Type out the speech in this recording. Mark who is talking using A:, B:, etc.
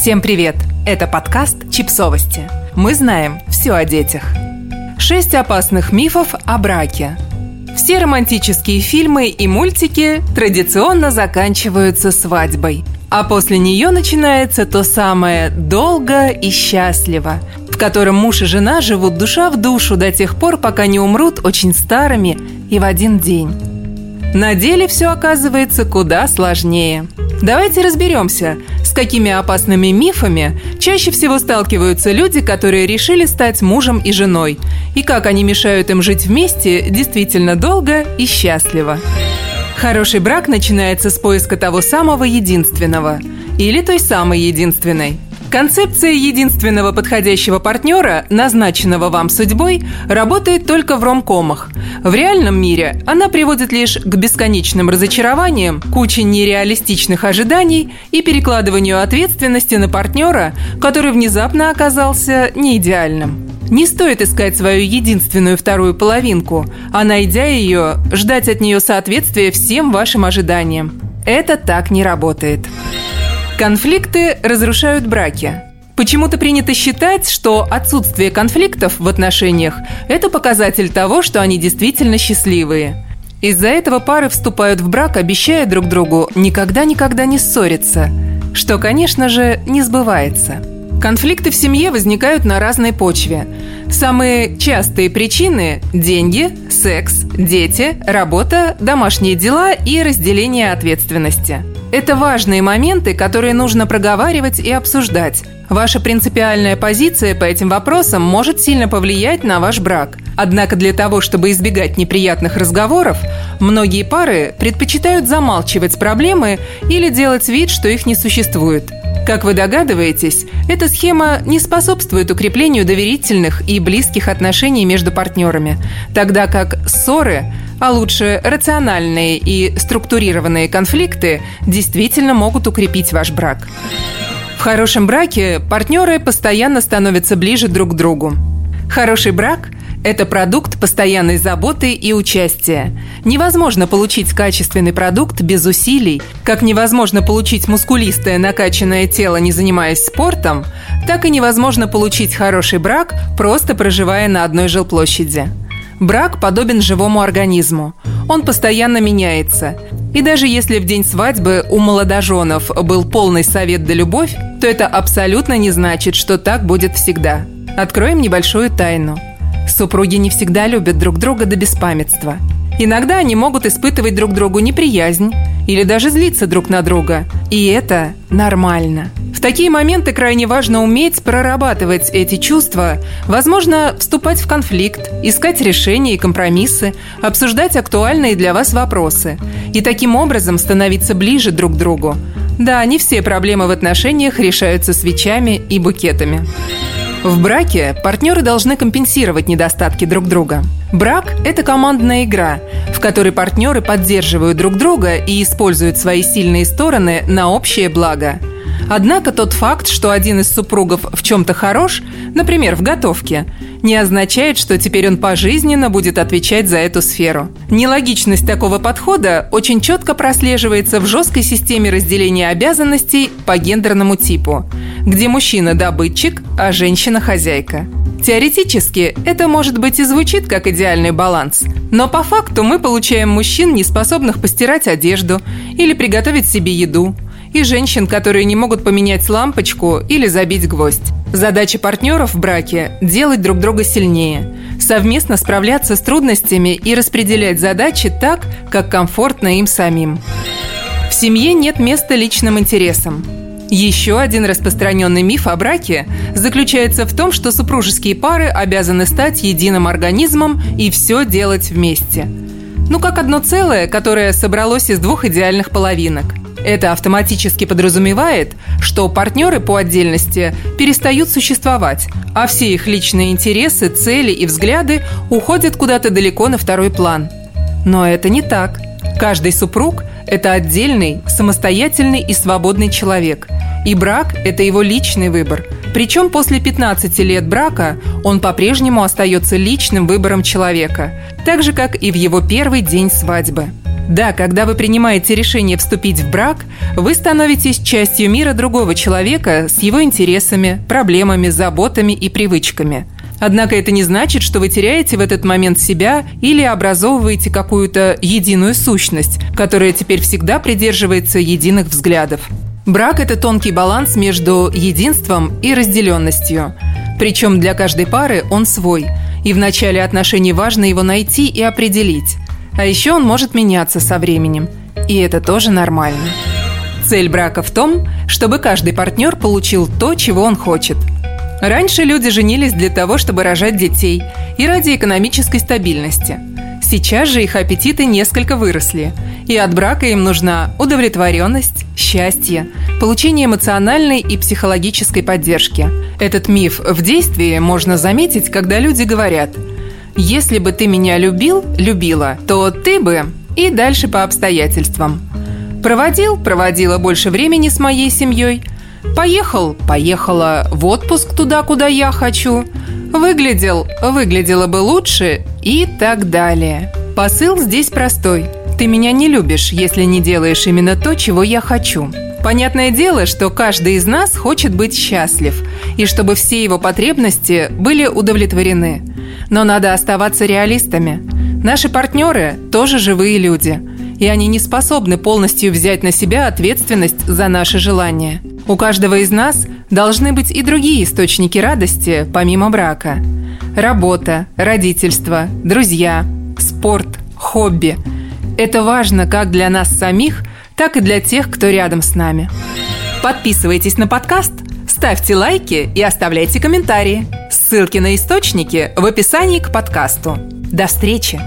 A: Всем привет! Это подкаст «Чипсовости». Мы знаем все о детях. Шесть опасных мифов о браке. Все романтические фильмы и мультики традиционно заканчиваются свадьбой. А после нее начинается то самое «долго и счастливо», в котором муж и жена живут душа в душу до тех пор, пока не умрут очень старыми и в один день. На деле все оказывается куда сложнее. Давайте разберемся, с какими опасными мифами чаще всего сталкиваются люди, которые решили стать мужем и женой, и как они мешают им жить вместе действительно долго и счастливо. Хороший брак начинается с поиска того самого единственного или той самой единственной – Концепция единственного подходящего партнера, назначенного вам судьбой, работает только в ромкомах. В реальном мире она приводит лишь к бесконечным разочарованиям, куче нереалистичных ожиданий и перекладыванию ответственности на партнера, который внезапно оказался не идеальным. Не стоит искать свою единственную вторую половинку, а найдя ее, ждать от нее соответствия всем вашим ожиданиям. Это так не работает. Конфликты разрушают браки. Почему-то принято считать, что отсутствие конфликтов в отношениях – это показатель того, что они действительно счастливые. Из-за этого пары вступают в брак, обещая друг другу никогда-никогда не ссориться, что, конечно же, не сбывается. Конфликты в семье возникают на разной почве. Самые частые причины – деньги, секс, дети, работа, домашние дела и разделение ответственности – это важные моменты, которые нужно проговаривать и обсуждать. Ваша принципиальная позиция по этим вопросам может сильно повлиять на ваш брак. Однако для того, чтобы избегать неприятных разговоров, многие пары предпочитают замалчивать проблемы или делать вид, что их не существует. Как вы догадываетесь, эта схема не способствует укреплению доверительных и близких отношений между партнерами, тогда как ссоры а лучше рациональные и структурированные конфликты действительно могут укрепить ваш брак. В хорошем браке партнеры постоянно становятся ближе друг к другу. Хороший брак – это продукт постоянной заботы и участия. Невозможно получить качественный продукт без усилий, как невозможно получить мускулистое накачанное тело, не занимаясь спортом, так и невозможно получить хороший брак, просто проживая на одной жилплощади. Брак подобен живому организму. Он постоянно меняется. И даже если в день свадьбы у молодоженов был полный совет да любовь, то это абсолютно не значит, что так будет всегда. Откроем небольшую тайну. Супруги не всегда любят друг друга до беспамятства. Иногда они могут испытывать друг другу неприязнь или даже злиться друг на друга. И это нормально. В такие моменты крайне важно уметь прорабатывать эти чувства, возможно, вступать в конфликт, искать решения и компромиссы, обсуждать актуальные для вас вопросы и таким образом становиться ближе друг к другу. Да, не все проблемы в отношениях решаются свечами и букетами. В браке партнеры должны компенсировать недостатки друг друга. Брак – это командная игра, в которой партнеры поддерживают друг друга и используют свои сильные стороны на общее благо – Однако тот факт, что один из супругов в чем-то хорош, например, в готовке, не означает, что теперь он пожизненно будет отвечать за эту сферу. Нелогичность такого подхода очень четко прослеживается в жесткой системе разделения обязанностей по гендерному типу, где мужчина – добытчик, а женщина – хозяйка. Теоретически это может быть и звучит как идеальный баланс, но по факту мы получаем мужчин, не способных постирать одежду или приготовить себе еду – и женщин, которые не могут поменять лампочку или забить гвоздь. Задача партнеров в браке – делать друг друга сильнее, совместно справляться с трудностями и распределять задачи так, как комфортно им самим. В семье нет места личным интересам. Еще один распространенный миф о браке заключается в том, что супружеские пары обязаны стать единым организмом и все делать вместе. Ну, как одно целое, которое собралось из двух идеальных половинок. Это автоматически подразумевает, что партнеры по отдельности перестают существовать, а все их личные интересы, цели и взгляды уходят куда-то далеко на второй план. Но это не так. Каждый супруг – это отдельный, самостоятельный и свободный человек. И брак – это его личный выбор. Причем после 15 лет брака он по-прежнему остается личным выбором человека, так же, как и в его первый день свадьбы. Да, когда вы принимаете решение вступить в брак, вы становитесь частью мира другого человека с его интересами, проблемами, заботами и привычками. Однако это не значит, что вы теряете в этот момент себя или образовываете какую-то единую сущность, которая теперь всегда придерживается единых взглядов. Брак – это тонкий баланс между единством и разделенностью. Причем для каждой пары он свой, и в начале отношений важно его найти и определить – а еще он может меняться со временем. И это тоже нормально. Цель брака в том, чтобы каждый партнер получил то, чего он хочет. Раньше люди женились для того, чтобы рожать детей и ради экономической стабильности. Сейчас же их аппетиты несколько выросли, и от брака им нужна удовлетворенность, счастье, получение эмоциональной и психологической поддержки. Этот миф в действии можно заметить, когда люди говорят – если бы ты меня любил, любила, то ты бы и дальше по обстоятельствам. Проводил, проводила больше времени с моей семьей. Поехал, поехала в отпуск туда, куда я хочу. Выглядел, выглядела бы лучше и так далее. Посыл здесь простой. Ты меня не любишь, если не делаешь именно то, чего я хочу. Понятное дело, что каждый из нас хочет быть счастлив, и чтобы все его потребности были удовлетворены. Но надо оставаться реалистами. Наши партнеры тоже живые люди, и они не способны полностью взять на себя ответственность за наши желания. У каждого из нас должны быть и другие источники радости, помимо брака. Работа, родительство, друзья, спорт, хобби. Это важно как для нас самих, так и для тех, кто рядом с нами. Подписывайтесь на подкаст, ставьте лайки и оставляйте комментарии. Ссылки на источники в описании к подкасту. До встречи!